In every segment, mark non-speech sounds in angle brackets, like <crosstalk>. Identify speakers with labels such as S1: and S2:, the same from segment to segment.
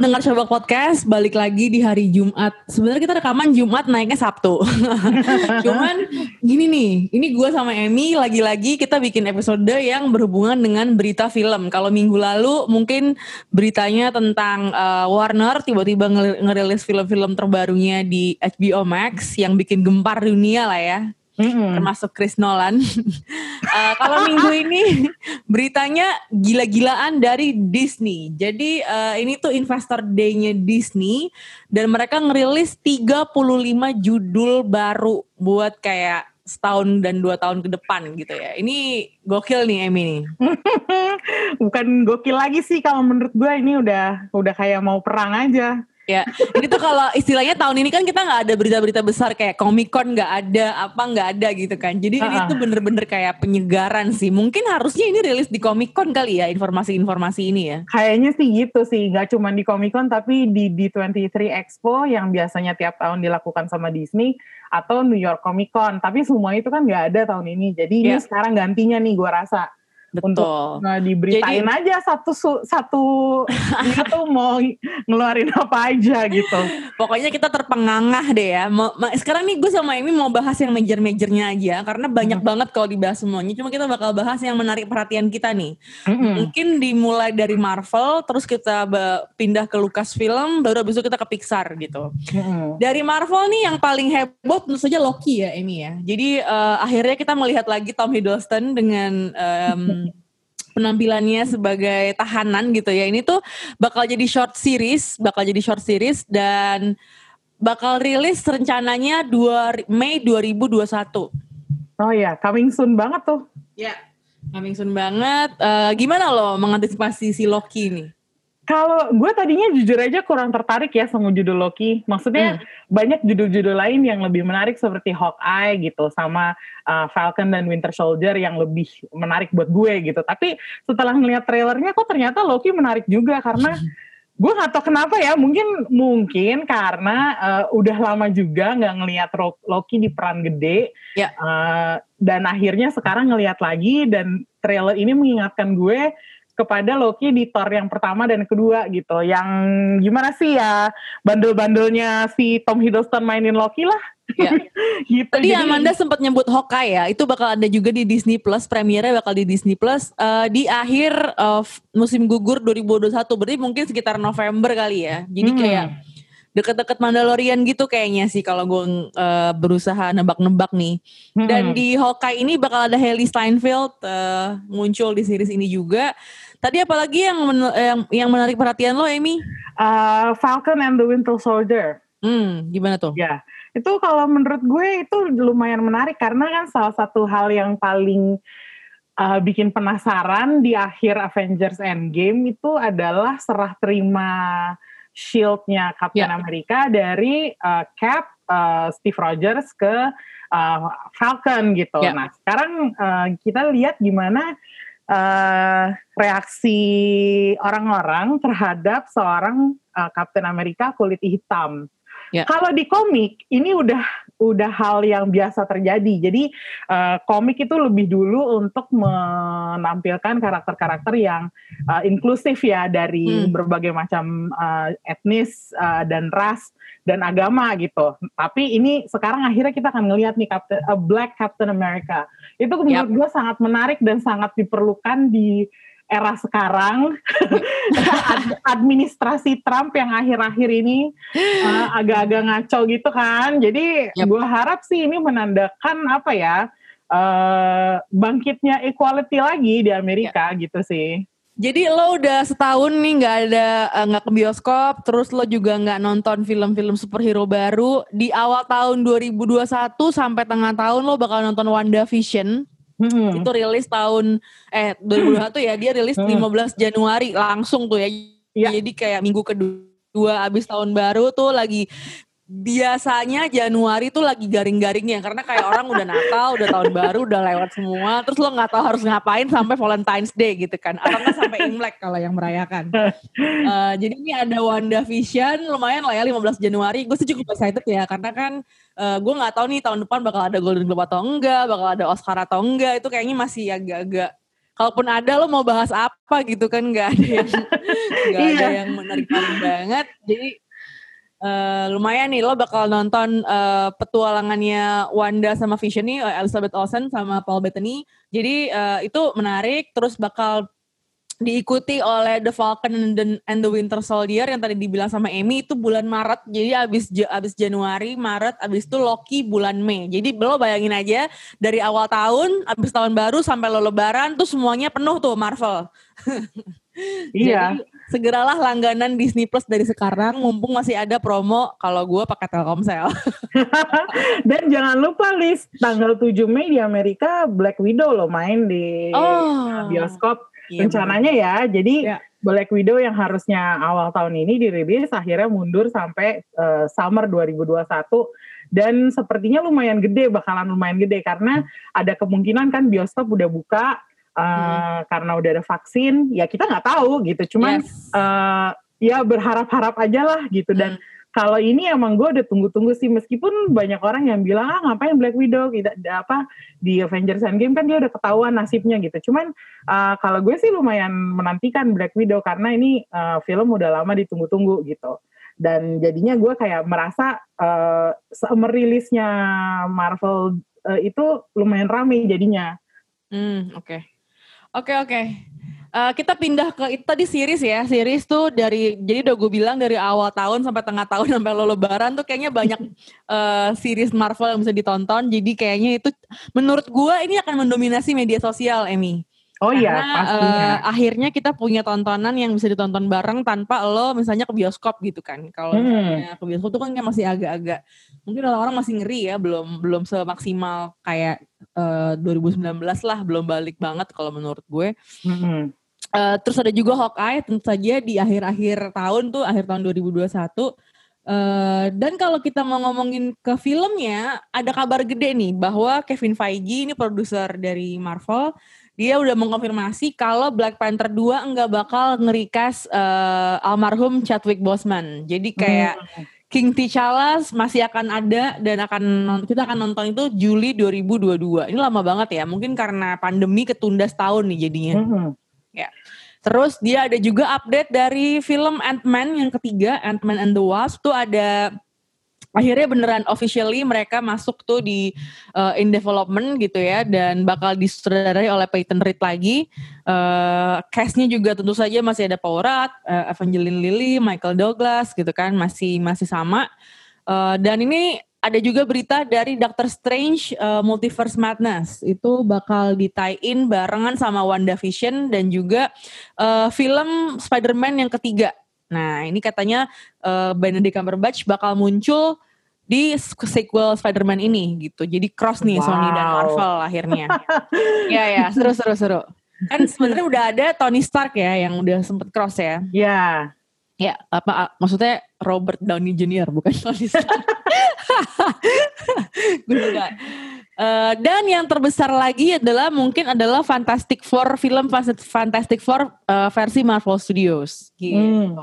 S1: Pendengar Showbox Podcast, balik lagi di hari Jumat. Sebenarnya kita rekaman Jumat naiknya Sabtu. <laughs> Cuman gini nih, ini gue sama Emmy lagi-lagi kita bikin episode yang berhubungan dengan berita film. Kalau minggu lalu mungkin beritanya tentang uh, Warner tiba-tiba ngerilis film-film terbarunya di HBO Max yang bikin gempar dunia lah ya mm-hmm. termasuk Chris Nolan. uh, <laughs> kalau minggu ini <laughs> beritanya gila-gilaan dari Disney. Jadi uh, ini tuh Investor Day-nya Disney dan mereka ngerilis 35 judul baru buat kayak setahun dan dua tahun ke depan gitu ya. Ini gokil nih Emmy nih. <laughs>
S2: Bukan gokil lagi sih kalau menurut gue ini udah udah kayak mau perang aja
S1: ya ini tuh kalau istilahnya tahun ini kan kita nggak ada berita-berita besar kayak Comic Con nggak ada apa nggak ada gitu kan jadi uh -uh. ini tuh bener-bener kayak penyegaran sih mungkin harusnya ini rilis di Comic Con kali ya informasi-informasi ini ya
S2: kayaknya sih gitu sih nggak cuma di Comic Con tapi di D23 Expo yang biasanya tiap tahun dilakukan sama Disney atau New York Comic Con tapi semua itu kan nggak ada tahun ini jadi yeah. ini ya. sekarang gantinya nih gue rasa Betul. untuk nah, diberitain Jadi, aja satu satu <laughs> dia tuh mau ngeluarin apa aja gitu.
S1: Pokoknya kita terpengangah deh ya. Mau, sekarang nih gue sama Amy mau bahas yang major-majornya aja karena banyak hmm. banget kalau dibahas semuanya. Cuma kita bakal bahas yang menarik perhatian kita nih. Hmm. Mungkin dimulai dari Marvel, terus kita pindah ke Lucasfilm, baru abis itu kita ke Pixar gitu. Hmm. Dari Marvel nih yang paling heboh tentu saja Loki ya Amy ya. Jadi uh, akhirnya kita melihat lagi Tom Hiddleston dengan um, <laughs> penampilannya sebagai tahanan gitu ya. Ini tuh bakal jadi short series, bakal jadi short series dan bakal rilis rencananya 2 Mei 2021.
S2: Oh ya, coming soon banget tuh.
S1: Ya, coming soon banget. Uh, gimana lo mengantisipasi si Loki ini?
S2: Kalau gue tadinya jujur aja kurang tertarik ya sama judul Loki. Maksudnya hmm. banyak judul-judul lain yang lebih menarik seperti Hawkeye gitu sama uh, Falcon dan Winter Soldier yang lebih menarik buat gue gitu. Tapi setelah ngeliat trailernya kok ternyata Loki menarik juga karena gue gak tau kenapa ya. Mungkin mungkin karena uh, udah lama juga nggak ngeliat Loki di peran gede. Ya. Uh, dan akhirnya sekarang ngeliat lagi dan trailer ini mengingatkan gue kepada Loki di Thor yang pertama dan kedua gitu. Yang gimana sih ya bandel-bandelnya si Tom Hiddleston mainin Loki lah. Ya. <laughs>
S1: gitu. Tadi Jadi, Amanda sempat nyebut Hawkeye ya. Itu bakal ada juga di Disney Plus, premiernya bakal di Disney Plus uh, di akhir uh, musim gugur 2021. Berarti mungkin sekitar November kali ya. Jadi hmm. kayak deket-deket Mandalorian gitu kayaknya sih kalau gue uh, berusaha nebak-nebak nih. Hmm. Dan di Hawkeye ini bakal ada Haley Steinfeld uh, muncul di series ini juga. Tadi apalagi yang men yang, yang menarik perhatian lo, Amy?
S2: Uh, Falcon and the Winter Soldier.
S1: Hmm, gimana tuh?
S2: Ya, itu kalau menurut gue itu lumayan menarik karena kan salah satu hal yang paling uh, bikin penasaran di akhir Avengers Endgame itu adalah serah terima shieldnya Captain yeah. America dari uh, Cap uh, Steve Rogers ke uh, Falcon gitu. Yeah. Nah sekarang uh, kita lihat gimana uh, reaksi orang-orang terhadap seorang uh, Captain America kulit hitam. Yeah. Kalau di komik ini udah udah hal yang biasa terjadi. Jadi uh, komik itu lebih dulu untuk menampilkan karakter-karakter yang uh, inklusif ya dari hmm. berbagai macam uh, etnis uh, dan ras dan agama gitu. Tapi ini sekarang akhirnya kita akan ngelihat nih Captain, uh, Black Captain America. Itu menurut yep. gue sangat menarik dan sangat diperlukan di era sekarang <laughs> administrasi Trump yang akhir-akhir ini uh, agak-agak ngaco gitu kan. Jadi yep. gue harap sih ini menandakan apa ya uh, bangkitnya equality lagi di Amerika yep. gitu sih.
S1: Jadi lo udah setahun nih nggak ada eh, nggak ke bioskop, terus lo juga nggak nonton film-film superhero baru. Di awal tahun 2021 sampai tengah tahun lo bakal nonton WandaVision. Hmm. Itu rilis tahun eh 2021 ya, dia rilis hmm. 15 Januari langsung tuh ya. ya. Jadi kayak minggu kedua abis tahun baru tuh lagi biasanya Januari tuh lagi garing-garingnya karena kayak orang udah Natal, udah tahun baru, udah lewat semua, terus lo nggak tahu harus ngapain sampai Valentine's Day gitu kan, atau nggak sampai Imlek kalau yang merayakan. Uh, jadi ini ada Wanda Vision, lumayan lah ya 15 Januari. Gue sih cukup excited ya karena kan uh, gue nggak tahu nih tahun depan bakal ada Golden Globe atau enggak, bakal ada Oscar atau enggak. Itu kayaknya masih agak-agak kalaupun ada lo mau bahas apa gitu kan nggak ada yang nggak ada iya. yang menarik banget jadi uh, lumayan nih lo bakal nonton uh, petualangannya Wanda sama Vision nih Elizabeth Olsen sama Paul Bettany. Jadi uh, itu menarik terus bakal diikuti oleh The Falcon and, and the Winter Soldier yang tadi dibilang sama Amy itu bulan Maret. Jadi abis abis Januari Maret abis itu Loki bulan Mei. Jadi lo bayangin aja dari awal tahun abis tahun baru sampai lo Lebaran tuh semuanya penuh tuh Marvel. <laughs>
S2: Iya.
S1: Jadi, segeralah langganan Disney Plus dari sekarang mumpung masih ada promo kalau gue pakai Telkomsel <laughs>
S2: dan jangan lupa list tanggal 7 Mei di Amerika Black Widow lo main di oh. bioskop Iya, rencananya ya. Jadi ya. Black Widow yang harusnya awal tahun ini dirilis akhirnya mundur sampai uh, summer 2021 dan sepertinya lumayan gede bakalan lumayan gede karena ada kemungkinan kan bioskop udah buka uh, hmm. karena udah ada vaksin ya kita nggak tahu gitu cuman yes. uh, ya berharap-harap aja lah gitu dan hmm kalau ini emang gue udah tunggu-tunggu sih meskipun banyak orang yang bilang ah ngapain Black Widow tidak apa di Avengers Endgame kan dia udah ketahuan nasibnya gitu cuman uh, kalau gue sih lumayan menantikan Black Widow karena ini uh, film udah lama ditunggu-tunggu gitu dan jadinya gue kayak merasa uh, merilisnya Marvel uh, itu lumayan rame jadinya.
S1: Hmm oke okay. Oke okay, oke. Okay. Uh, kita pindah ke itu tadi series ya. Series tuh dari jadi udah gue bilang dari awal tahun sampai tengah tahun <laughs> sampai lo lebaran tuh kayaknya banyak uh, <laughs> series Marvel yang bisa ditonton. Jadi kayaknya itu menurut gue ini akan mendominasi media sosial, Emmy.
S2: Oh iya, pastinya.
S1: Uh, akhirnya kita punya tontonan yang bisa ditonton bareng tanpa lo misalnya ke bioskop gitu kan. Kalau hmm. ke bioskop tuh kan kayak masih agak-agak mungkin orang-orang masih ngeri ya, belum belum semaksimal kayak uh, 2019 lah, belum balik banget kalau menurut gue. Hmm. Uh, terus ada juga Hawkeye tentu saja di akhir-akhir tahun tuh akhir tahun 2021. Uh, eh, dan kalau kita mau ngomongin ke filmnya, ada kabar gede nih bahwa Kevin Feige ini produser dari Marvel, dia udah mengkonfirmasi kalau Black Panther 2 enggak bakal ngerikas uh, almarhum Chadwick Boseman. Jadi kayak hmm. King T'Challa masih akan ada dan akan kita akan nonton itu Juli 2022. Ini lama banget ya, mungkin karena pandemi ketunda setahun nih jadinya. Hmm. Ya. Terus dia ada juga update dari film Ant-Man yang ketiga, Ant-Man and the Wasp tuh ada akhirnya beneran officially mereka masuk tuh di uh, in development gitu ya dan bakal disutradarai oleh Peyton Reed lagi. Uh, castnya juga tentu saja masih ada Paul Rudd, uh, Evangeline Lilly, Michael Douglas gitu kan masih masih sama. Uh, dan ini ada juga berita dari Doctor Strange uh, Multiverse Madness itu bakal ditie-in barengan sama WandaVision dan juga uh, film Spider-Man yang ketiga. Nah, ini katanya uh, Benedict Cumberbatch bakal muncul di sequel Spider-Man ini gitu. Jadi cross nih wow. Sony dan Marvel akhirnya. <laughs> ya ya, seru seru seru. Kan sebenarnya udah ada Tony Stark ya yang udah sempet cross ya.
S2: Iya. Yeah.
S1: Ya, apa maksudnya Robert Downey Jr. bukan Tony Stark. <laughs> <laughs> Gue juga. Uh, dan yang terbesar lagi adalah mungkin adalah Fantastic Four film Fantastic Four uh, versi Marvel Studios gitu. Hmm.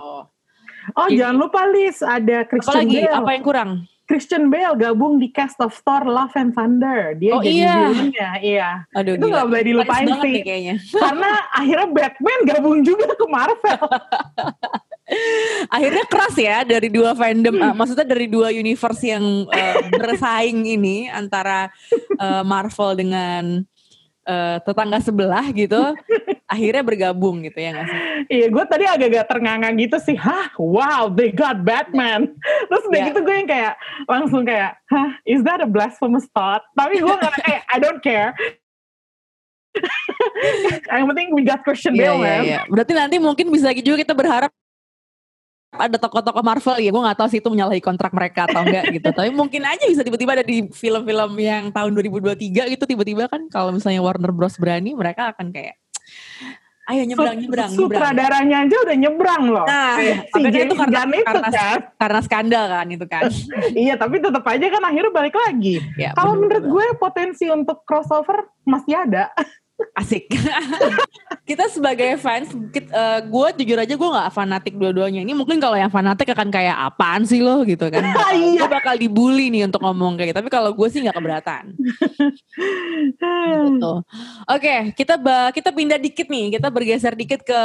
S2: Oh, Jadi, jangan lupa Liz ada Christian
S1: apa lagi? Bale. Apa yang kurang?
S2: Christian Bale gabung di cast of Thor Love and Thunder. Dia oh, jadi iya. villainnya, iya. Aduh, itu gak boleh dilupain sih. kayaknya. Karena akhirnya Batman gabung juga ke Marvel. <laughs>
S1: akhirnya keras ya dari dua fandom, uh, maksudnya dari dua universe yang uh, bersaing ini antara uh, Marvel dengan uh, tetangga sebelah gitu akhirnya bergabung gitu ya nggak sih?
S2: Iya gue tadi agak-agak ternganga gitu sih, hah wow they got Batman. Terus udah yeah. gitu gue yang kayak langsung kayak, hah is that a blasphemous thought? Tapi gue nggak kayak I don't care. <laughs> yang penting we got Christian yeah, Bale yeah, man. Yeah.
S1: Berarti nanti mungkin bisa juga kita berharap ada tokoh-tokoh Marvel ya gue nggak tahu sih itu menyalahi kontrak mereka atau enggak gitu tapi mungkin aja bisa tiba-tiba ada di film-film yang tahun 2023 gitu tiba-tiba kan kalau misalnya Warner Bros berani mereka akan kayak Ayo nyebrang, nyebrang.
S2: Sutradaranya aja udah nyebrang loh.
S1: Nah,
S2: si
S1: tapi itu karena,
S2: Gunn itu
S1: karena,
S2: kan.
S1: karena skandal kan itu kan. <laughs>
S2: iya, tapi tetap aja kan akhirnya balik lagi.
S1: Ya,
S2: Kalau menurut gue potensi untuk crossover masih ada. <laughs>
S1: Asik. <laughs> kita sebagai fans, kita, uh, gue jujur aja gue nggak fanatik dua-duanya. Ini mungkin kalau yang fanatik akan kayak apaan sih lo gitu kan? <laughs>
S2: Iya.
S1: gue bakal dibully nih untuk ngomong kayak gitu. Tapi kalau gue sih nggak keberatan. <laughs> gitu. Oke, kita ba kita pindah dikit nih. Kita bergeser dikit ke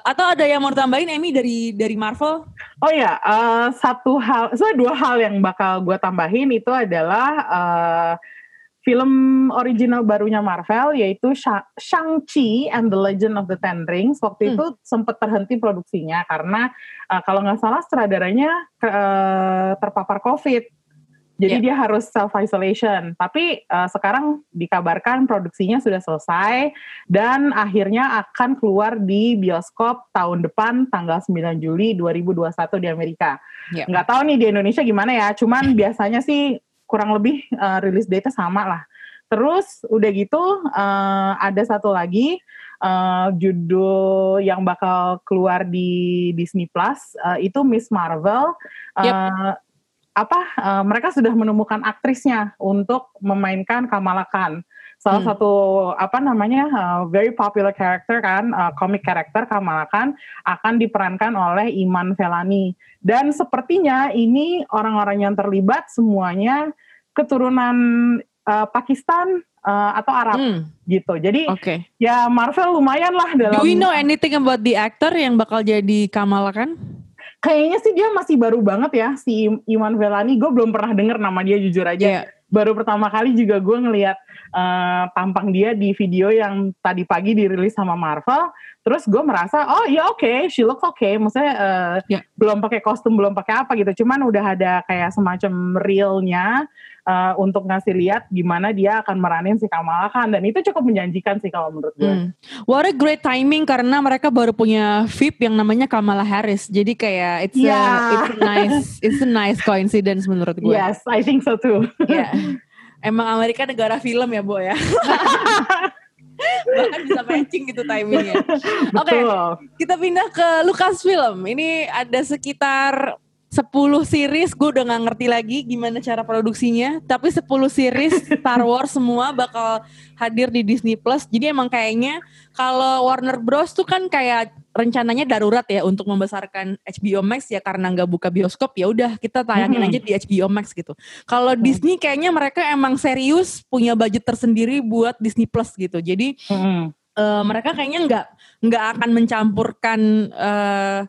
S1: atau ada yang mau tambahin Emmy dari dari Marvel?
S2: Oh ya, uh, satu hal, so dua hal yang bakal gue tambahin itu adalah uh, film original barunya Marvel yaitu Shang-Chi and the Legend of the Ten Rings waktu hmm. itu sempat terhenti produksinya karena uh, kalau nggak salah sutradaranya uh, terpapar COVID. Jadi yeah. dia harus self isolation. Tapi uh, sekarang dikabarkan produksinya sudah selesai dan akhirnya akan keluar di bioskop tahun depan tanggal 9 Juli 2021 di Amerika. Yeah. Nggak tahu nih di Indonesia gimana ya. Cuman biasanya sih kurang lebih uh, rilis date sama lah. Terus udah gitu uh, ada satu lagi uh, judul yang bakal keluar di Disney Plus uh, itu Miss Marvel. Uh, yep. Apa uh, mereka sudah menemukan aktrisnya untuk memainkan Kamala Khan. Salah hmm. satu apa namanya uh, very popular character kan, uh, comic character Kamala Khan akan diperankan oleh Iman Velani. Dan sepertinya ini orang-orang yang terlibat semuanya keturunan uh, Pakistan uh, atau Arab hmm. gitu. Jadi okay. ya Marvel lumayan lah dalam.
S1: Do we know anything about the actor yang bakal jadi Kamala kan?
S2: Kayaknya sih dia masih baru banget ya si Iman Velani. Gue belum pernah denger nama dia jujur aja. Yeah. Baru pertama kali juga gue ngelihat uh, tampang dia di video yang tadi pagi dirilis sama Marvel. Terus gue merasa, oh iya oke, okay, she looks okay. Maksudnya uh, yeah. belum pakai kostum, belum pakai apa gitu. Cuman udah ada kayak semacam realnya uh, untuk ngasih lihat gimana dia akan meranin si Kamala Khan. Dan itu cukup menjanjikan sih kalau menurut gue. Hmm.
S1: What a great timing karena mereka baru punya VIP yang namanya Kamala Harris. Jadi kayak it's, yeah. a, it's a nice <laughs> it's a nice coincidence menurut gue.
S2: Yes, I think so too.
S1: yeah. Emang Amerika negara film ya, Bo ya. <laughs> bahkan bisa matching gitu timingnya. Oke, okay, kita pindah ke Lucasfilm. Ini ada sekitar 10 series gue udah gak ngerti lagi gimana cara produksinya tapi 10 series <laughs> Star Wars semua bakal hadir di Disney Plus jadi emang kayaknya kalau Warner Bros tuh kan kayak rencananya darurat ya untuk membesarkan HBO Max ya karena nggak buka bioskop ya udah kita tayangin hmm. aja di HBO Max gitu. Kalau hmm. Disney kayaknya mereka emang serius punya budget tersendiri buat Disney Plus gitu. Jadi hmm. uh, mereka kayaknya nggak nggak akan mencampurkan uh,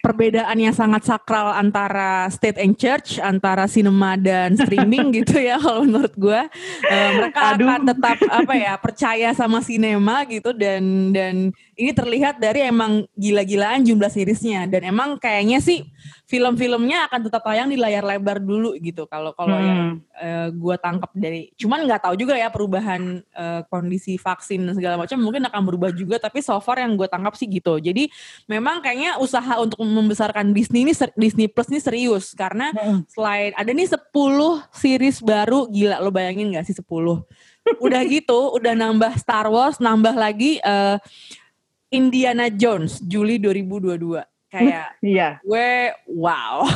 S1: perbedaan yang sangat sakral antara state and church, antara cinema dan streaming <laughs> gitu ya kalau menurut gue. Uh, mereka Aduh. akan tetap apa ya percaya sama sinema gitu dan dan ini terlihat dari emang gila-gilaan jumlah seriesnya dan emang kayaknya sih film-filmnya akan tetap tayang di layar lebar dulu gitu. Kalau kalau hmm. yang uh, gue tangkap dari cuman nggak tahu juga ya perubahan uh, kondisi vaksin dan segala macam mungkin akan berubah juga tapi so far yang gue tangkap sih gitu. Jadi memang kayaknya usaha untuk membesarkan Disney ini Disney Plus ini serius. Karena hmm. selain ada nih 10 series baru. Gila lo bayangin gak sih 10 udah gitu udah nambah Star Wars nambah lagi uh, Indiana Jones Juli 2022 kayak <laughs> iya. gue wow.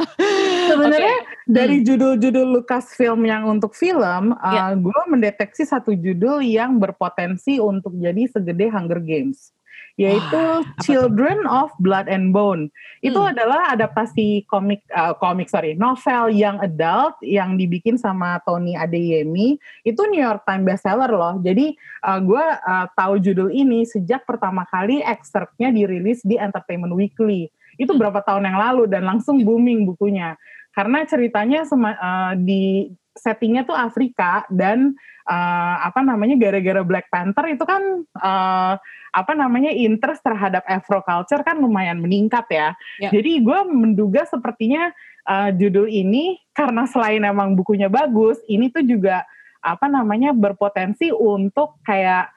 S1: <laughs>
S2: Sebenarnya okay. dari hmm. judul-judul Lucasfilm yang untuk film, yeah. uh, gue mendeteksi satu judul yang berpotensi untuk jadi segede Hunger Games yaitu oh, Children of Blood and Bone. Itu hmm. adalah adaptasi komik uh, komik sorry, novel yang adult yang dibikin sama Tony Adeyemi. Itu New York Times bestseller loh. Jadi uh, gue uh, tahu judul ini sejak pertama kali excerptnya dirilis di Entertainment Weekly. Itu hmm. berapa tahun yang lalu dan langsung booming bukunya. Karena ceritanya sema, uh, di settingnya tuh Afrika dan uh, apa namanya gara-gara Black Panther itu kan uh, apa namanya interest terhadap Afro culture kan lumayan meningkat ya. ya. Jadi gue menduga sepertinya uh, judul ini karena selain emang bukunya bagus, ini tuh juga apa namanya berpotensi untuk kayak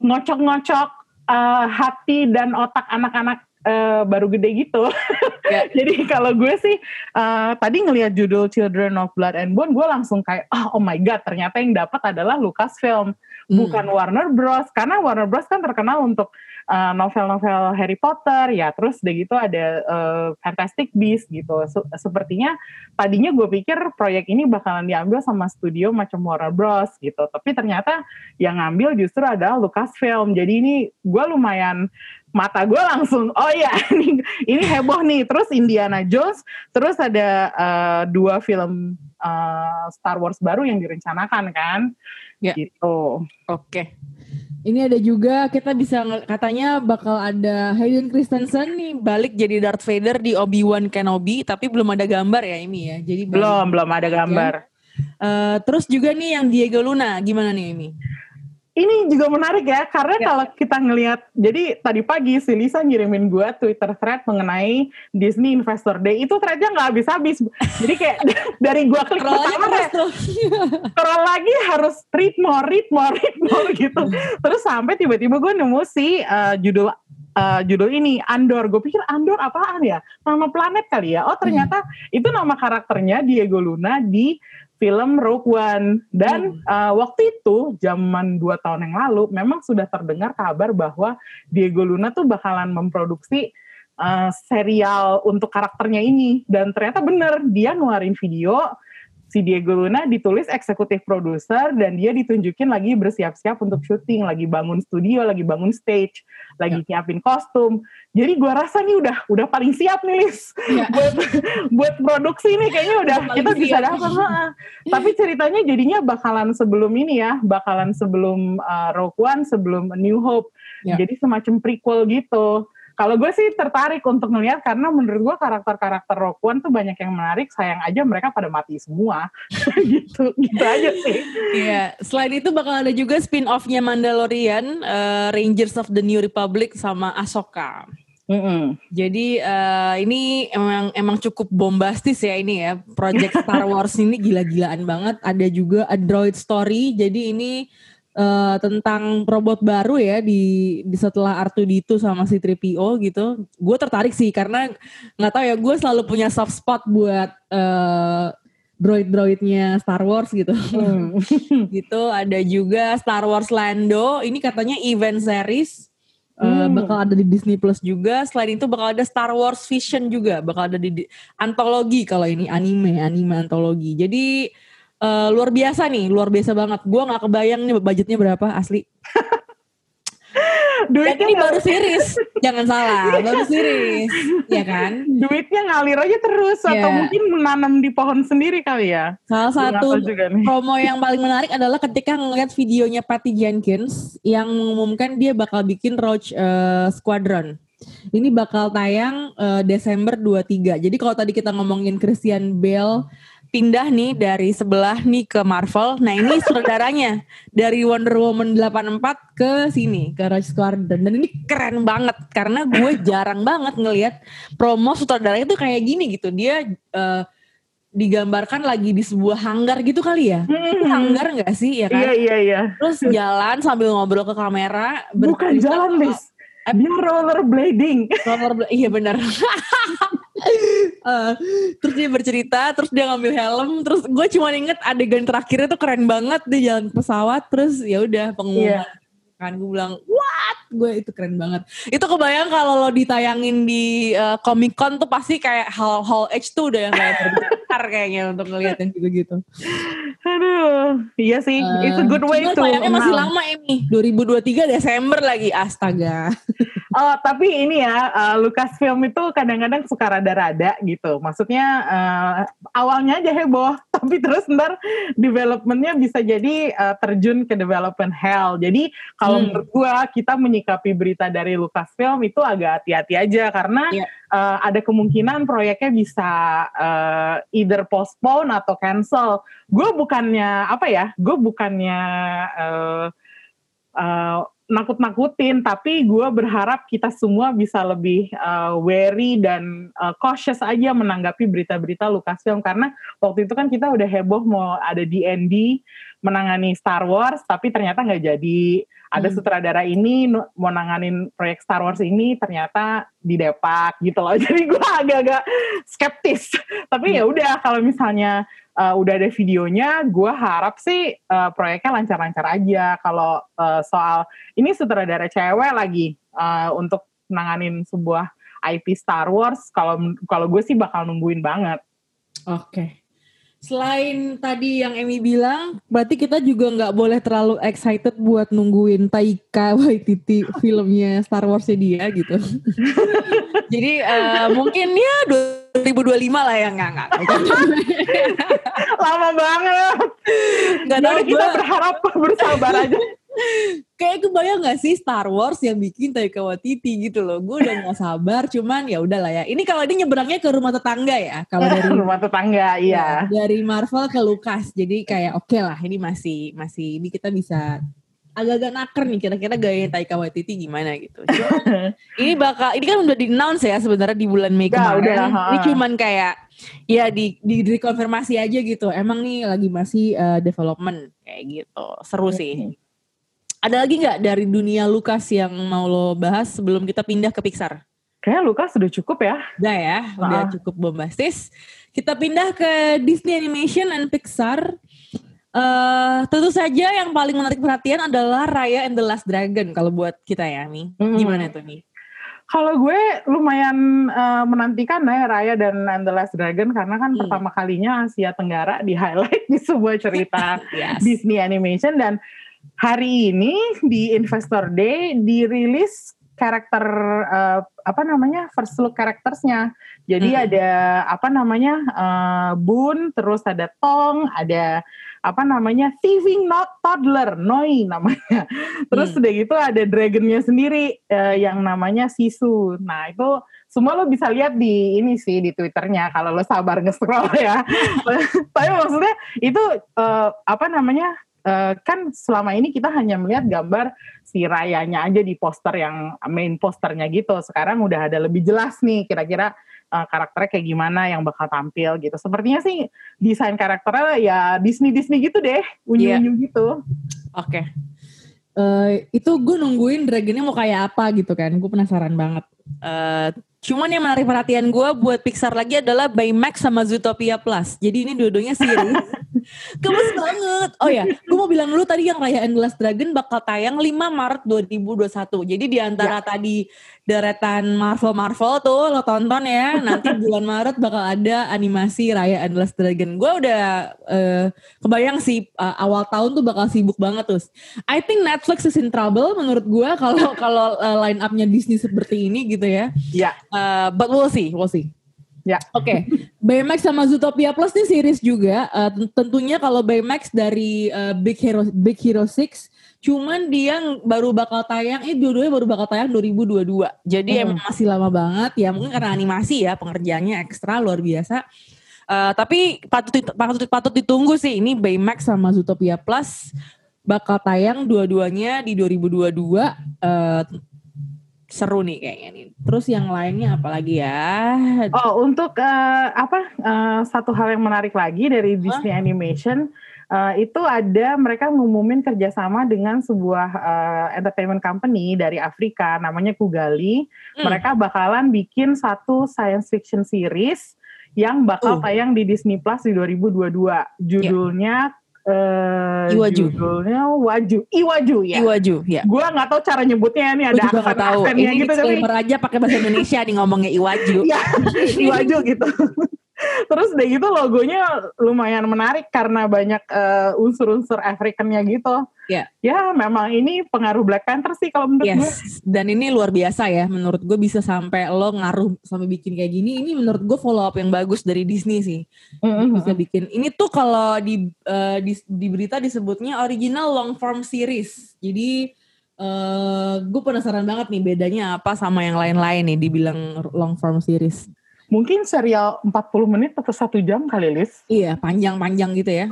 S2: ngocok-ngocok uh, hati dan otak anak-anak uh, baru gede gitu. Yeah. <laughs> Jadi kalau gue sih uh, tadi ngelihat judul Children of Blood and Bone, gue langsung kayak oh, oh my god, ternyata yang dapat adalah Lucasfilm, hmm. bukan Warner Bros. Karena Warner Bros kan terkenal untuk uh, novel-novel Harry Potter ya terus udah gitu ada uh, Fantastic Beasts gitu Se sepertinya tadinya gue pikir proyek ini bakalan diambil sama studio macam Warner Bros gitu tapi ternyata yang ngambil justru adalah Lucasfilm jadi ini gue lumayan mata gue langsung oh ya <laughs> ini ini heboh nih terus Indiana Jones terus ada uh, dua film uh, Star Wars baru yang direncanakan kan ya. gitu
S1: oke okay. Ini ada juga kita bisa katanya bakal ada Hayden Christensen nih balik jadi Darth Vader di Obi Wan Kenobi tapi belum ada gambar ya ini ya. Jadi
S2: belum belum ada gambar. Ya.
S1: Uh, terus juga nih yang Diego Luna gimana nih ini?
S2: Ini juga menarik ya karena ya. kalau kita ngelihat jadi tadi pagi si Lisa ngirimin gue Twitter thread mengenai Disney Investor Day itu threadnya nggak habis-habis jadi kayak <laughs> dari gue klik pertama kayak scroll lagi harus read more read more read more <laughs> gitu terus sampai tiba-tiba gue nemu si uh, judul uh, judul ini Andor. Gue pikir Andor apaan ya? Nama planet kali ya? Oh ternyata hmm. itu nama karakternya Diego Luna di film Rogue One dan hmm. uh, waktu itu zaman dua tahun yang lalu memang sudah terdengar kabar bahwa Diego Luna tuh bakalan memproduksi uh, serial untuk karakternya ini dan ternyata bener dia ngeluarin video si Diego Luna ditulis eksekutif produser dan dia ditunjukin lagi bersiap-siap untuk syuting, lagi bangun studio, lagi bangun stage, lagi ya. nyiapin kostum. Jadi gua rasa nih udah udah paling siap nih Lis ya. <laughs> buat buat produksi nih kayaknya udah kita bisa dapat. Tapi ceritanya jadinya bakalan sebelum ini ya, bakalan sebelum uh, Rogue One, sebelum A New Hope. Ya. Jadi semacam prequel gitu. Kalau gue sih tertarik untuk ngeliat karena menurut gue karakter-karakter Rogue One tuh banyak yang menarik. Sayang aja mereka pada mati semua. <laughs> gitu, gitu aja sih.
S1: Iya. Selain itu bakal ada juga spin-offnya Mandalorian, uh, Rangers of the New Republic sama Ahsoka. Mm -hmm. Jadi uh, ini emang emang cukup bombastis ya ini ya. Project Star Wars ini gila-gilaan banget. Ada juga a droid story. Jadi ini uh, tentang robot baru ya di di setelah Artuditu sama si 3PO gitu. Gue tertarik sih karena nggak tahu ya gue selalu punya soft spot buat uh, droid-droidnya Star Wars gitu. Hmm. <laughs> gitu ada juga Star Wars Lando. Ini katanya event series. Uh, hmm. bakal ada di Disney Plus juga. Selain itu bakal ada Star Wars Vision juga, bakal ada di, di antologi kalau ini anime, anime antologi. Jadi uh, luar biasa nih, luar biasa banget. Gue nggak kebayang nih budgetnya berapa asli. <laughs> Duitnya ini baru <laughs> series, jangan salah, baru series, ya kan?
S2: Duitnya ngalir aja terus, yeah. atau mungkin menanam di pohon sendiri kali ya.
S1: Salah satu promo yang paling menarik adalah ketika ngeliat videonya Patty Jenkins yang mengumumkan dia bakal bikin Roach uh, Squadron. Ini bakal tayang uh, Desember 23. Jadi kalau tadi kita ngomongin Christian Bale pindah nih dari sebelah nih ke Marvel. Nah ini saudaranya dari Wonder Woman 84 ke sini ke Rogue Squadron dan ini keren banget karena gue jarang banget ngelihat promo sutradaranya tuh kayak gini gitu. Dia uh, digambarkan lagi di sebuah hanggar gitu kali ya. Hmm. Hanggar gak sih ya kan?
S2: Iya iya iya.
S1: Terus jalan sambil ngobrol ke kamera.
S2: Bukan jalan, Liz. Dia rollerblading. <laughs>
S1: Rollerblading, iya benar. uh, <laughs> terus dia bercerita, terus dia ngambil helm, terus gue cuma inget adegan terakhirnya tuh keren banget dia jalan pesawat, terus ya udah pengumuman. Yeah. Kan gue bilang, what? Gue itu keren banget. Itu kebayang kalau lo ditayangin di uh, Comic Con tuh pasti kayak hal hal H tuh udah yang kayak besar kayaknya untuk ngeliat yang gitu-gitu.
S2: Aduh, iya sih, uh, it's a good way to.
S1: Tayangnya masih lama ini, 2023 Desember lagi, astaga.
S2: Oh, tapi ini ya, uh, Lucasfilm itu kadang-kadang suka rada-rada gitu. Maksudnya uh, awalnya aja heboh, <laughs> tapi terus ntar developmentnya bisa jadi uh, terjun ke development hell. Jadi kalau hmm. menurut gua kita menyikapi berita dari Lucasfilm itu agak hati-hati aja karena yeah. Iya. uh, ada kemungkinan proyeknya bisa uh, either postpone atau cancel. Gue bukannya apa ya? Gue bukannya uh, uh, nakut-nakutin, tapi gue berharap kita semua bisa lebih uh, wary dan uh, cautious aja menanggapi berita-berita Lucasfilm. Karena waktu itu kan kita udah heboh mau ada D&D menangani Star Wars, tapi ternyata nggak jadi. ada
S1: Hmm.
S2: sutradara ini mau nanganin proyek Star Wars ini ternyata di Depak gitu loh. <laughs> Jadi gue agak-agak skeptis. Tapi ya udah kalau misalnya uh, udah ada videonya, gue harap sih uh, proyeknya lancar-lancar aja. Kalau uh, soal ini sutradara cewek lagi uh, untuk nanganin sebuah IP Star Wars, kalau kalau gue sih bakal nungguin banget.
S1: Oke. Selain tadi yang Emi bilang, berarti kita juga nggak boleh terlalu excited buat nungguin Taika <laughs> Waititi filmnya Star Wars-nya dia gitu. <laughs> Jadi eh, mungkin ya 2025 lah ya nggak nggak.
S2: Lama banget.
S1: Nggak tahu
S2: kita
S1: gue
S2: berharap bersabar aja.
S1: Kayak kebayang nggak sih Star Wars yang bikin Taika Waititi gitu loh. Gue udah nggak sabar, cuman ya udahlah ya. Ini kalau ini nyebrangnya ke rumah tetangga ya. Kalau <laughs> dari
S2: Rumah tetangga, iya.
S1: dari Marvel ke Lucas. Jadi kayak oke lah ini masih masih ini kita bisa agak-agak naker nih kira-kira gaya Taika Waititi gimana gitu. Cuman, <laughs> ini bakal ini kan udah di announce ya sebenarnya di bulan Mei kemarin.
S2: udah, ha.
S1: ini cuman kayak ya di di dikonfirmasi aja gitu. Emang nih lagi masih eh, development kayak gitu. Seru sih. Ada lagi nggak dari dunia Lucas yang mau lo bahas sebelum kita pindah ke Pixar?
S2: Kayaknya Lukas sudah cukup ya.
S1: Udah ya, udah
S2: Ah.
S1: cukup bombastis. Kita pindah ke Disney Animation and Pixar. Eh, tentu saja yang paling menarik perhatian adalah Raya and the Last Dragon kalau buat kita ya, Mi.
S2: Mm.
S1: Gimana tuh, Mi?
S2: Kalau gue lumayan eh, menantikan ya Raya dan And the Last Dragon karena kan
S1: Hmm.
S2: pertama kalinya Asia Tenggara di highlight di sebuah cerita <laughs>
S1: Yes.
S2: Disney Animation dan hari ini di Investor Day dirilis karakter eh, apa namanya first look karaktersnya. Jadi
S1: Mhm.
S2: ada apa namanya eh, Boon, terus ada Tong, ada apa namanya thieving not toddler, Noi namanya. <laughs> Terus
S1: Hmm.
S2: udah gitu ada dragonnya sendiri eh, yang namanya Sisu. Nah itu semua lo bisa lihat di ini sih di twitternya kalau lo sabar nge-scroll ya. <laughs> Tapi maksudnya itu eh, apa namanya eh, kan selama ini kita hanya melihat gambar si Rayanya aja di poster yang main posternya gitu. Sekarang udah ada lebih jelas nih kira-kira eh, karakternya kayak gimana yang bakal tampil gitu. Sepertinya sih desain karakternya ya Disney Disney gitu deh, unyu-unyu gitu.
S1: Oke. Eh, itu gue nungguin dragonnya mau kayak apa gitu kan. Gue penasaran banget. Eh, cuman yang menarik perhatian gue buat Pixar lagi adalah Baymax sama Zootopia Plus. Jadi ini dua-duanya series. <laughs> Gemes banget. Oh ya, gue mau bilang dulu tadi yang Raya and the Last Dragon bakal tayang 5 Maret 2021. Jadi di antara tadi deretan Marvel-Marvel tuh lo tonton ya. Nanti <laughs> bulan Maret bakal ada animasi Raya and the Last Dragon. Gue udah eh, kebayang sih eh, awal tahun tuh bakal sibuk banget terus. I think Netflix is in trouble menurut gue kalau kalau eh, line up-nya Disney seperti ini gitu ya.
S2: Ya,
S1: Uh, but we'll see, we'll see.
S2: ya.
S1: Oke, Baymax sama Zootopia Plus nih series juga. Uh, ten- tentunya kalau Baymax dari uh, Big Hero Big Hero 6, cuman dia baru bakal tayang, eh dua-duanya baru bakal tayang 2022. Jadi
S2: Hmm.
S1: emang masih lama banget ya, mungkin karena animasi ya pengerjaannya ekstra luar biasa. Uh, tapi patut patut patut ditunggu sih ini Baymax sama Zootopia Plus bakal tayang dua-duanya di 2022. Uh, seru nih kayaknya nih. Terus yang lainnya apa lagi ya?
S2: Oh, untuk eh, apa eh, satu hal yang menarik lagi dari Disney Animation eh, itu ada mereka ngumumin kerjasama dengan sebuah eh, entertainment company dari Afrika namanya Kugali.
S1: Hmm.
S2: Mereka bakalan bikin satu science fiction series yang bakal
S1: Uh.
S2: tayang di Disney Plus di 2022. Judulnya eh,
S1: Iwaju.
S2: Judulnya Waju. Iwaju ya.
S1: Iwaju, ya.
S2: Gua nggak tahu cara nyebutnya ini
S1: Gue
S2: ada
S1: gak tahu. Ini
S2: gitu tapi
S1: aja pakai bahasa Indonesia nih ngomongnya Iwaju.
S2: Iya, <laughs> Iwaju gitu. <laughs> Terus deh gitu logonya lumayan menarik karena banyak eh, unsur-unsur Africannya gitu.
S1: Iya.
S2: Ya memang ini pengaruh Black Panther sih kalau menurut gue.
S1: Yes, dan ini luar biasa ya. Menurut gue bisa sampai lo ngaruh sampai bikin kayak gini. Ini menurut gue follow up yang bagus dari Disney sih.
S2: Mm-mm.
S1: Bisa bikin. Ini tuh kalau di, eh, di di berita disebutnya original long form series. Jadi eh gue penasaran banget nih bedanya apa sama yang lain-lain nih dibilang long form series.
S2: Mungkin serial 40 menit atau satu jam kali Lis.
S1: Iya, panjang-panjang gitu ya.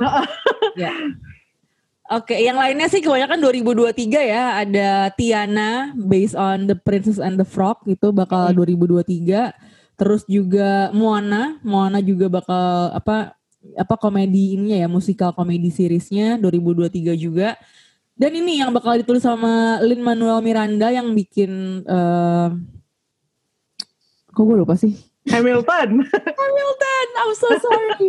S1: ya. Oke, yang lainnya sih kebanyakan 2023 ya. Ada Tiana based on The Princess and the Frog itu bakal 2023. Terus juga Moana, Moana juga bakal apa apa komedi ininya ya, musikal komedi seriesnya 2023 juga. Dan ini yang bakal ditulis sama Lin Manuel Miranda yang bikin uh, kok gue lupa sih
S2: Hamilton. <laughs>
S1: Hamilton, I'm so sorry.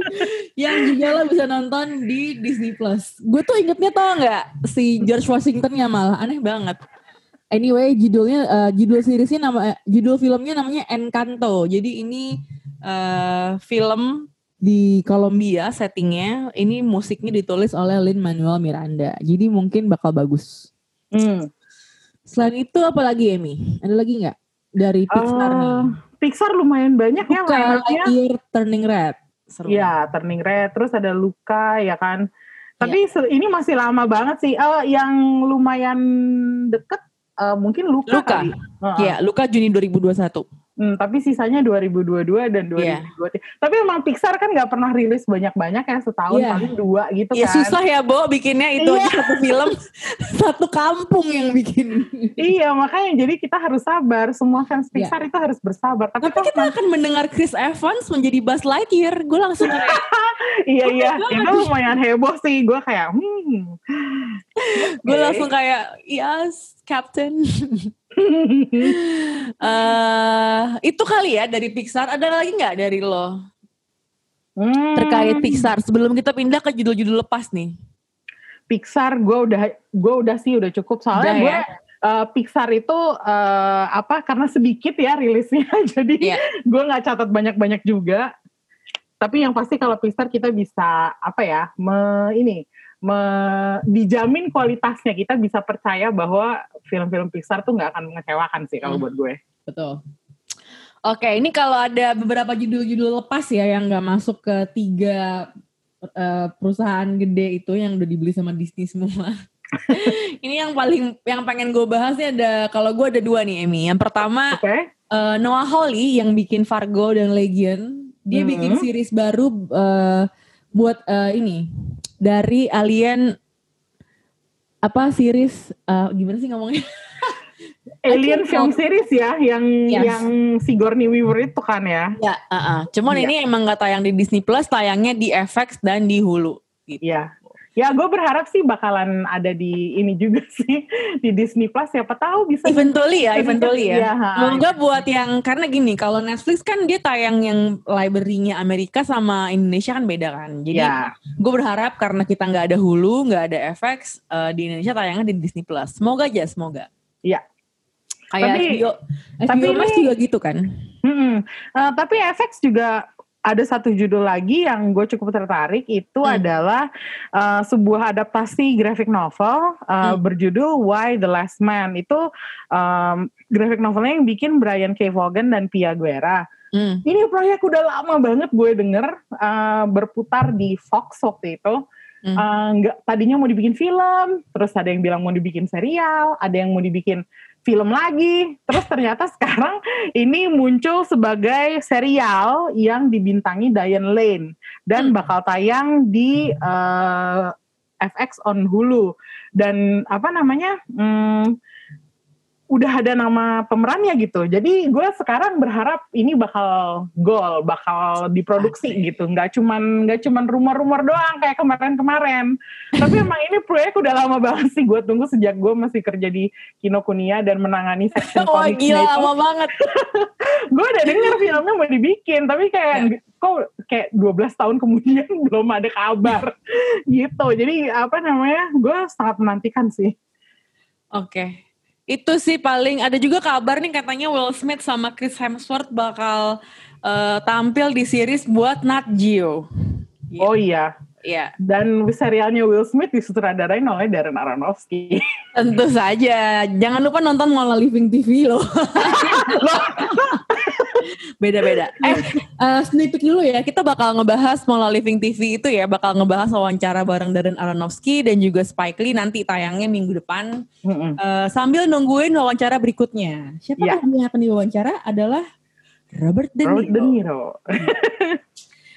S1: yang juga lo bisa nonton di Disney Plus. Gue tuh ingetnya tau nggak si George Washingtonnya malah aneh banget. Anyway, judulnya uh, judul seriesnya nama judul filmnya namanya Encanto. Jadi ini uh, film di Kolombia settingnya. Ini musiknya ditulis oleh Lin Manuel Miranda. Jadi mungkin bakal bagus.
S2: Hmm.
S1: Selain itu apa lagi Emi? Ada lagi nggak dari Pixar uh, nih?
S2: Pixar lumayan banyak ya
S1: Luka, ya. Lightyear, Turning Red.
S2: Iya, Turning Red. Terus ada Luka ya kan. Tapi ya. ini masih lama banget sih. Uh, yang lumayan deket uh, mungkin Luka,
S1: Luka. Iya, uh -uh. Luka Juni 2021.
S2: Hmm, tapi sisanya 2022 dan 2023. Yeah. Tapi emang Pixar kan nggak pernah rilis banyak-banyak ya setahun yeah. paling dua gitu
S1: yeah, kan. susah ya Bo bikinnya itu yeah. aja satu film <laughs> satu kampung yang bikin.
S2: iya makanya jadi kita harus sabar. Semua fans iya. Pixar yeah. itu harus bersabar.
S1: Tapi, tapi kita akan mendengar Chris Evans menjadi Buzz Lightyear. Gue langsung <laughs> kayak
S2: iya iya itu lumayan heboh sih. Gue kayak hmm.
S1: Gue langsung kayak yes Captain. Uh, <laughs> itu kali ya dari Pixar. Ada lagi nggak dari lo hmm. terkait Pixar? Sebelum kita pindah ke judul-judul lepas nih.
S2: Pixar, gue udah gue udah sih udah cukup soalnya gue ya? uh, Pixar itu uh, apa karena sedikit ya rilisnya, <laughs> jadi yeah. gue nggak catat banyak-banyak juga. Tapi yang pasti kalau Pixar kita bisa apa ya, me, ini me, dijamin kualitasnya kita bisa percaya bahwa film-film Pixar tuh nggak akan mengecewakan sih kalau hmm. buat gue.
S1: Betul. Oke, ini kalau ada beberapa judul-judul lepas ya yang nggak masuk ke tiga uh, perusahaan gede itu yang udah dibeli sama Disney semua. <laughs> ini yang paling yang pengen gue bahasnya ada kalau gue ada dua nih Emmy. Yang pertama okay. uh, eh, Noah Hawley yang bikin Fargo dan Legion. Dia -hmm. bikin series baru uh, buat uh, ini dari Alien apa series uh, gimana sih ngomongnya? <laughs>
S2: Alien film series ya yang yes. yang Sigourney Weaver itu kan ya.
S1: Ya, uh -uh. cuman yeah. ini emang gak tayang di Disney Plus, tayangnya di FX dan di Hulu.
S2: Gitu. Iya. Ya gue berharap sih bakalan ada di ini juga <laughs> sih di Disney Plus siapa tahu bisa
S1: eventually ya eventually ya. ya Semoga buat yang karena gini kalau Netflix kan dia tayang yang library-nya Amerika sama Indonesia kan beda kan. Jadi ya. gue berharap karena kita nggak ada Hulu nggak ada FX uh, di Indonesia tayangnya di Disney Plus. Semoga aja semoga.
S2: Iya.
S1: Kayak tapi, HBO, tapi HBO Max juga gitu kan.
S2: Hmm, uh, tapi FX juga ada satu judul lagi yang gue cukup tertarik itu hmm. adalah uh, sebuah adaptasi graphic novel uh, hmm. berjudul Why the Last Man itu um, graphic novelnya yang bikin Brian K. Vaughan dan Pia Guerra. Hmm. Ini proyek udah lama banget gue denger uh, berputar di Fox waktu itu. Hmm. Uh, nggak tadinya mau dibikin film, terus ada yang bilang mau dibikin serial, ada yang mau dibikin film lagi. Terus ternyata sekarang ini muncul sebagai serial yang dibintangi Diane Lane dan hmm. bakal tayang di uh, eh, FX on Hulu. Dan apa namanya? Hmm, udah ada nama pemerannya gitu. Jadi gue sekarang berharap ini bakal gol, bakal diproduksi Asli. gitu. Nggak cuman nggak cuman rumor-rumor doang kayak kemarin-kemarin. Tapi emang ini proyek udah lama banget sih. Gue tunggu sejak gue masih kerja di Kinokuniya dan menangani section <laughs>
S1: oh, gila, itu. lama banget. <laughs>
S2: gue udah denger filmnya mau dibikin, tapi kayak ya. kok kayak 12 tahun kemudian <laughs> belum ada kabar gitu. Jadi apa namanya? Gue sangat menantikan sih.
S1: Oke. Okay itu sih paling ada juga kabar nih katanya Will Smith sama Chris Hemsworth bakal uh, tampil di series buat Nat Geo.
S2: Oh iya.
S1: Iya.
S2: Dan serialnya Will Smith disutradarain oleh Darren Aronofsky.
S1: Tentu saja. Jangan lupa nonton Mola Living TV loh. <laughs> <laughs> Beda-beda. <laughs> Eh, uh, sneak dulu ya. Kita bakal ngebahas Mola Living TV itu ya. Bakal ngebahas wawancara bareng Darren Aronofsky dan juga Spike Lee nanti tayangnya minggu depan. Mm -hmm. uh, sambil nungguin wawancara berikutnya. Siapa yeah. yang akan diwawancara adalah Robert De Niro. Robert De Niro. <laughs>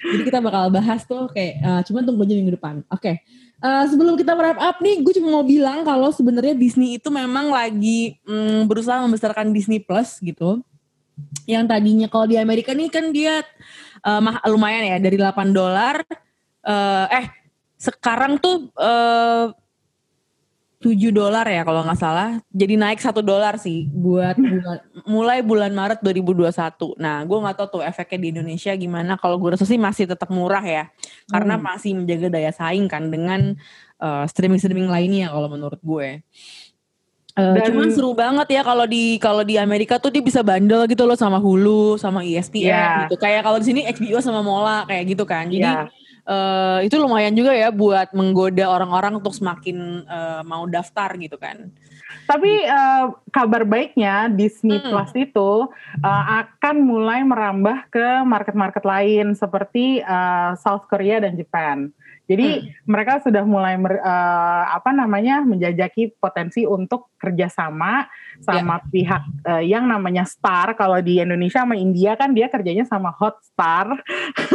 S1: Jadi kita bakal bahas tuh kayak uh, cuma tunggu aja minggu depan. Oke. Okay. Uh, eh, sebelum kita wrap up nih, gue cuma mau bilang kalau sebenarnya Disney itu memang lagi mm, berusaha membesarkan Disney Plus gitu. Yang tadinya kalau di Amerika nih kan dia uh, mah, lumayan ya dari 8 dolar. Uh, eh sekarang tuh uh, 7 dolar ya kalau nggak salah. Jadi naik satu dolar sih buat bulan, mulai bulan Maret 2021. Nah, gue nggak tahu tuh efeknya di Indonesia gimana. Kalau gue rasa sih masih tetap murah ya, karena
S2: Hmm.
S1: masih menjaga daya saing kan dengan eh, streaming-streaming lainnya kalau menurut gue. Eh,
S2: Dan-
S1: cuman seru banget ya kalau di kalau di Amerika tuh dia bisa bandel gitu loh sama Hulu, sama ESPN
S2: Iya.
S1: gitu. Kayak kalau di sini HBO sama Mola kayak gitu kan. Jadi
S2: Iya.
S1: eh, itu lumayan juga ya buat menggoda orang-orang untuk semakin eh, mau daftar gitu kan.
S2: Tapi eh, kabar baiknya Disney
S1: Hmm.
S2: Plus itu eh, akan mulai merambah ke market-market lain seperti eh, South Korea dan Japan. Jadi
S1: Hmm.
S2: mereka sudah mulai mer- eh, apa namanya menjajaki potensi untuk kerjasama sama
S1: Ya.
S2: pihak eh, yang namanya Star. Kalau di Indonesia sama India kan dia kerjanya sama Hotstar.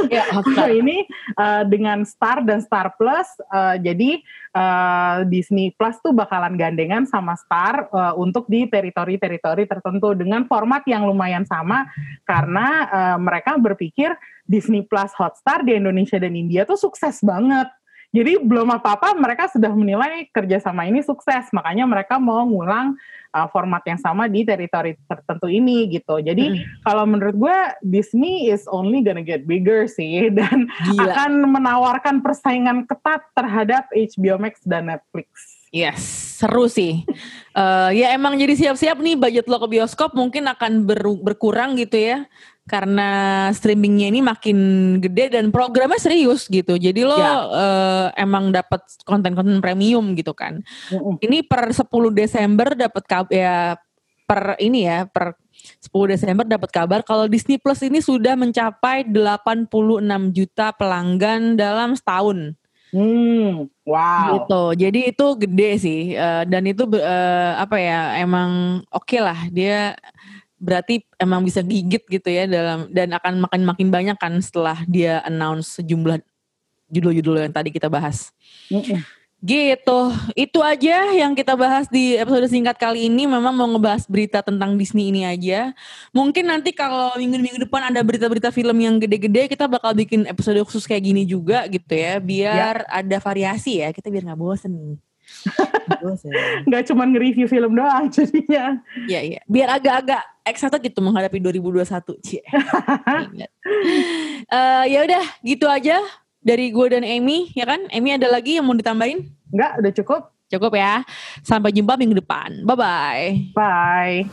S1: Ya, <laughs>
S2: Nah, ini eh, dengan Star dan Star Plus, eh, jadi eh, Disney Plus tuh bakalan gandengan sama Star eh, untuk di teritori-teritori tertentu dengan format yang lumayan sama karena eh, mereka berpikir Disney Plus Hotstar di Indonesia dan India tuh sukses banget. Jadi belum apa-apa mereka sudah menilai kerjasama ini sukses, makanya mereka mau ngulang uh, format yang sama di teritori tertentu ini gitu. Jadi
S1: Hmm.
S2: kalau menurut gue Disney is only gonna get bigger sih <laughs> dan
S1: Gila.
S2: akan menawarkan persaingan ketat terhadap HBO Max dan Netflix.
S1: Yes, seru sih. Eh, ya emang jadi siap-siap nih budget lo ke bioskop mungkin akan ber- berkurang gitu ya. Karena streamingnya ini makin gede dan programnya serius gitu. Jadi lo
S2: Ya.
S1: eh, emang dapat konten-konten premium gitu kan.
S2: Mm-mm.
S1: Ini per 10 Desember dapat ya per ini ya per 10 Desember dapat kabar kalau Disney Plus ini sudah mencapai 86 juta pelanggan dalam setahun.
S2: Hmm, wow.
S1: gitu. Jadi itu gede sih eh, dan itu eh, apa ya emang oke lah dia berarti emang bisa gigit gitu ya dalam dan akan makin makin banyak kan setelah dia announce sejumlah judul-judul yang tadi kita bahas.
S2: Mm-mm.
S1: Gitu. Itu aja yang kita bahas di episode singkat kali ini. Memang mau ngebahas berita tentang Disney ini aja. Mungkin nanti kalau minggu-minggu depan ada berita-berita film yang gede-gede, kita bakal bikin episode khusus kayak gini juga gitu ya. Biar ada variasi ya. Kita biar nggak bosen nih. Nggak
S2: cuma nge-review film doang jadinya.
S1: Iya, iya. Biar agak-agak excited gitu menghadapi 2021. Cie. Eh, ya udah, gitu aja dari gue dan Amy, ya kan? Amy ada lagi yang mau ditambahin?
S2: Nggak, udah cukup.
S1: Cukup ya. Sampai jumpa minggu depan. Bye-bye.
S2: Bye.